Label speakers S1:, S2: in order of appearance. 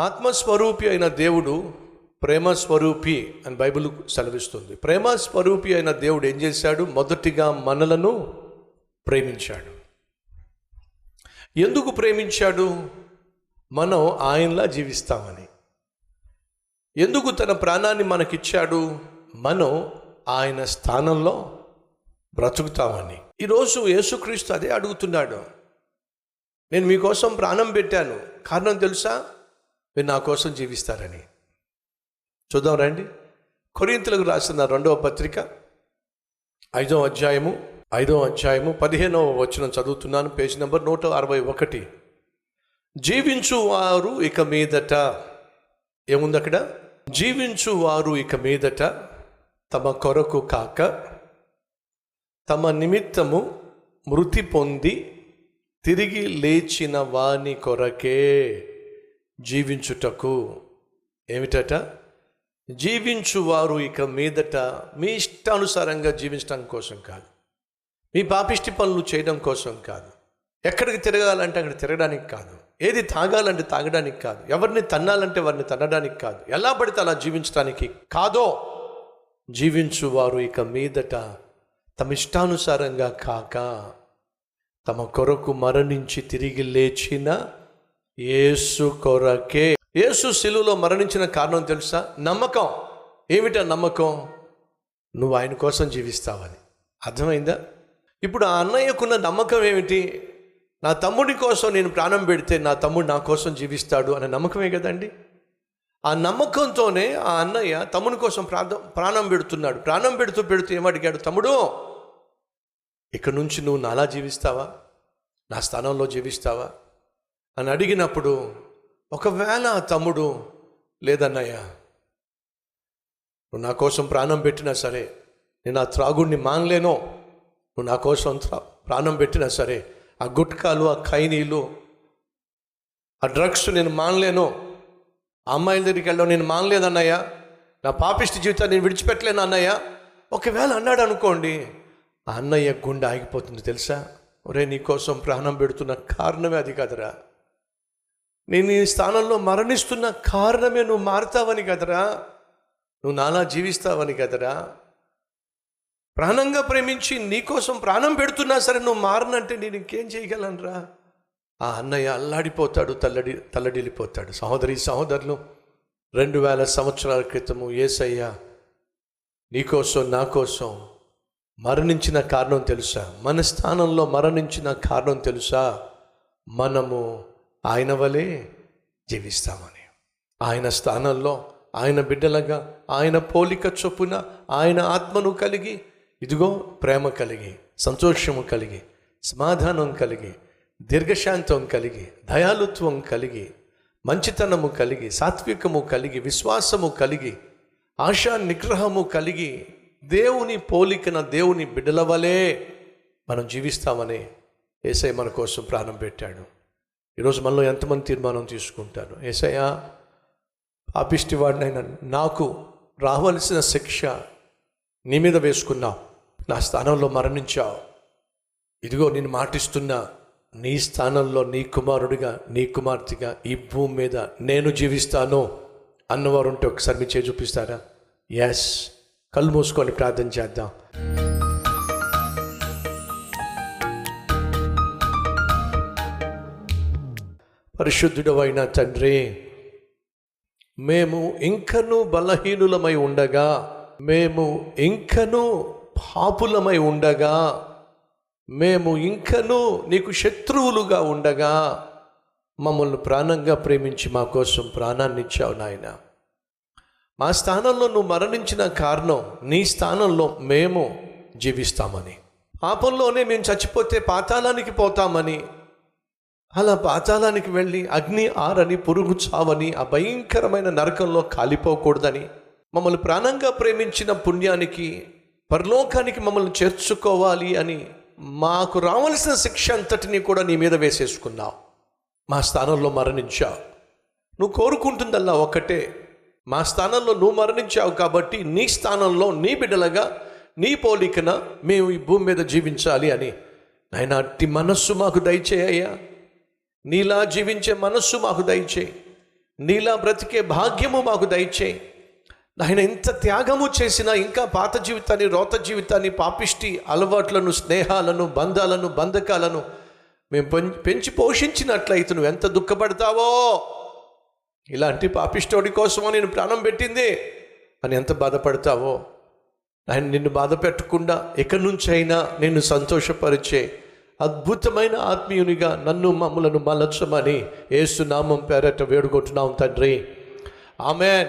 S1: ఆత్మస్వరూపి అయిన దేవుడు ప్రేమ స్వరూపి అని బైబిల్ సెలవిస్తుంది. ప్రేమస్వరూపి అయిన దేవుడు ఏం చేశాడు? మొదటిగా మనలను ప్రేమించాడు. ఎందుకు ప్రేమించాడు? మనం ఆయనలా జీవిస్తామని. ఎందుకు తన ప్రాణాన్ని మనకిచ్చాడు? మనం ఆయన స్థానంలో బ్రతుకుతామని. ఈరోజు యేసుక్రీస్తు అదే అడుగుతున్నాడు. నేను మీకోసం ప్రాణం పెట్టాను. కారణం తెలుసా? మీరు నా కోసం జీవిస్తారని. చూద్దాం రండి. కొరింతలకు రాసిన రెండవ పత్రిక ఐదో అధ్యాయము ఐదో అధ్యాయము పదిహేనవ వచనం చదువుతున్నాను. పేజ్ నెంబర్ నూట అరవై ఒకటి. జీవించు వారు ఇక మీదట ఏముంది అక్కడ? జీవించు వారు ఇక మీదట తమ కొరకు కాక తమ నిమిత్తము మృతి పొంది తిరిగి లేచిన వాని కొరకే. జీవించుటకు ఏమిటట? జీవించువారు ఇక మీదట మీ ఇష్టానుసారంగా జీవించడం కోసం కాదు. మీ పాపిష్టి పనులు చేయడం కోసం కాదు. ఎక్కడికి తిరగాలంటే అక్కడ తిరగడానికి కాదు. ఏది తాగాలంటే తాగడానికి కాదు. ఎవరిని తన్నాలంటే వారిని తన్నడానికి కాదు. ఎలా పడితే అలా జీవించడానికి కాదో జీవించువారు ఇక మీదట తమ ఇష్టానుసారంగా కాక తమ కొరకు మరణించి తిరిగి లేచిన యేసు కొరకే. యేసు సిలువలో మరణించిన కారణం తెలుసా? నమ్మకం. ఏమిటా నమ్మకం? నువ్వు ఆయన కోసం జీవిస్తావని. అర్థమైందా? ఇప్పుడు ఆ అన్నయ్యకున్న నమ్మకం ఏమిటి? నా తమ్ముడి కోసం నేను ప్రాణం పెడితే నా తమ్ముడు నా కోసం జీవిస్తాడు అనే నమ్మకమే కదండి. ఆ నమ్మకంతోనే ఆ అన్నయ్య తమ్ముని కోసం ప్రాణం ప్రాణం పెడుతున్నాడు. ప్రాణం పెడుతూ పెడుతూ ఏమడిగాడు? తమ్ముడు ఇక్కడ నుంచి నువ్వు నాలా జీవిస్తావా? నా స్థానంలో జీవిస్తావా? అని అడిగినప్పుడు ఒకవేళ తమ్ముడు లేదన్నయ్యా నువ్వు నా కోసం ప్రాణం పెట్టినా సరే నేను ఆ త్రాగుడిని మానలేను నువ్వు నా కోసం త్రా- ప్రాణం పెట్టినా సరే ఆ గుట్కాలు ఆ ఖైనీలు ఆ డ్రగ్స్ నేను మానలేను ఆ అమ్మాయిల దగ్గరికి వెళ్ళడం నేను మానలేదన్నయ్యా నా పాపిష్టి జీవితాన్ని నేను విడిచిపెట్టలేను అన్నయ్య ఒకవేళ అన్నాడు అనుకోండి ఆ అన్నయ్య గుండె ఆగిపోతుంది తెలుసా? ఒరే నీకోసం ప్రాణం పెడుతున్న కారణమే అది కదరా. నేను ఈ స్థానంలో మరణిస్తున్న కారణమే నువ్వు మారుతావని కదరా? నువ్వు నాలా జీవిస్తావని కదరా? ప్రాణంగా ప్రేమించి నీకోసం ప్రాణం పెడుతున్నా సరే నువ్వు మారనంటే నేను ఇంకేం చేయగలనురా? ఆ అన్నయ్య అల్లాడిపోతాడు తల్లడి తల్లడిల్లిపోతాడు. సహోదరి సహోదరులు రెండు వేల సంవత్సరాల క్రితము ఏసయ్య నీకోసం నా కోసం మరణించిన కారణం తెలుసా? మన స్థానంలో మరణించిన కారణం తెలుసా? మనము ఆయన వలె జీవిస్తామని. ఆయన స్థానంలో ఆయన బిడ్డలుగా ఆయన పోలిక చొప్పున ఆయన ఆత్మను కలిగి ఇదిగో ప్రేమ కలిగి సంతోషము కలిగి సమాధానం కలిగి దీర్ఘశాంతం కలిగి దయాలుత్వం కలిగి మంచితనము కలిగి సాత్వికము కలిగి విశ్వాసము కలిగి ఆశా నిగ్రహము కలిగి దేవుని పోలికన దేవుని బిడ్డల వలె మనం జీవిస్తామని ఏసై మన కోసం ప్రాణం పెట్టాడు. ఈరోజు మనలో ఎంతమంది తీర్మానం తీసుకుంటారు? ఏసయ్యా పాపిష్టి వాడినైనా నాకు రావలసిన శిక్ష నీ మీద వేసుకున్నావు నా స్థానంలో మరణించావు. ఇదిగో నేను మాటిస్తున్నా నీ స్థానంలో నీ కుమారుడిగా నీ కుమార్తెగా ఈ భూమి మీద నేను జీవిస్తాను అన్నవారు ఉంటే ఒకసారి మీ చేయి చూపిస్తారా? ఎస్ కళ్ళు మూసుకొని ప్రార్థన చేద్దాం. పరిశుద్ధుడవైన తండ్రి మేము ఇంకను బలహీనులమై ఉండగా మేము ఇంకను పాపులమై ఉండగా మేము ఇంకను నీకు శత్రువులుగా ఉండగా మమ్మల్ని ప్రాణంగా ప్రేమించి మా కోసం ప్రాణాన్ని ఇచ్చావు నాయన. మా స్థానంలో నువ్వు మరణించిన కారణం నీ స్థానంలో మేము జీవిస్తామని. పాపంలోనే మేము చచ్చిపోతే పాతాళానికి పోతామని అలా పాతాళానికి వెళ్ళి అగ్ని ఆరని పురుగు చావని ఆ భయంకరమైన నరకంలో కాలిపోకూడదని మమ్మల్ని ప్రాణంగా ప్రేమించిన పుణ్యానికి పరలోకానికి మమ్మల్ని చేర్చుకోవాలి అని మాకు రావలసిన శిక్ష అంతటిని కూడా నీ మీద వేసేసుకున్నావు. మా స్థానంలో మరణించావు. నువ్వు కోరుకుంటుందల్లా ఒక్కటే మా స్థానంలో నువ్వు మరణించావు కాబట్టి నీ స్థానంలో నీ బిడ్డలుగా నీ పోలికన మేము ఈ భూమి మీద జీవించాలి అని. నాయన అట్టి మనస్సు మాకు దయచేయ్యా నీలా జీవించే మనస్సు మాకు దయచేయి నీలా బ్రతికే భాగ్యము మాకు దయచేయి ఆయన ఎంత త్యాగము చేసినా ఇంకా పాత జీవితాన్ని రోత జీవితాన్ని పాపిష్టి అలవాట్లను స్నేహాలను బంధాలను బంధకాలను మేము పెంచి పోషించినట్లయితే నువ్వు ఎంత దుఃఖపడతావో? ఇలాంటి పాపిష్టోడి కోసమో నేను ప్రాణం పెట్టింది. అని ఎంత బాధపడతావో? ఆయన నిన్ను బాధ పెట్టకుండా ఎక్కడి నుంచైనా నిన్ను సంతోషపరిచే అద్భుతమైన ఆత్మీయునిగా నన్ను మమ్మలను మలచమని ఏసునామం పేరట వేడుకుంటున్నాం తండ్రి. ఆమెన్.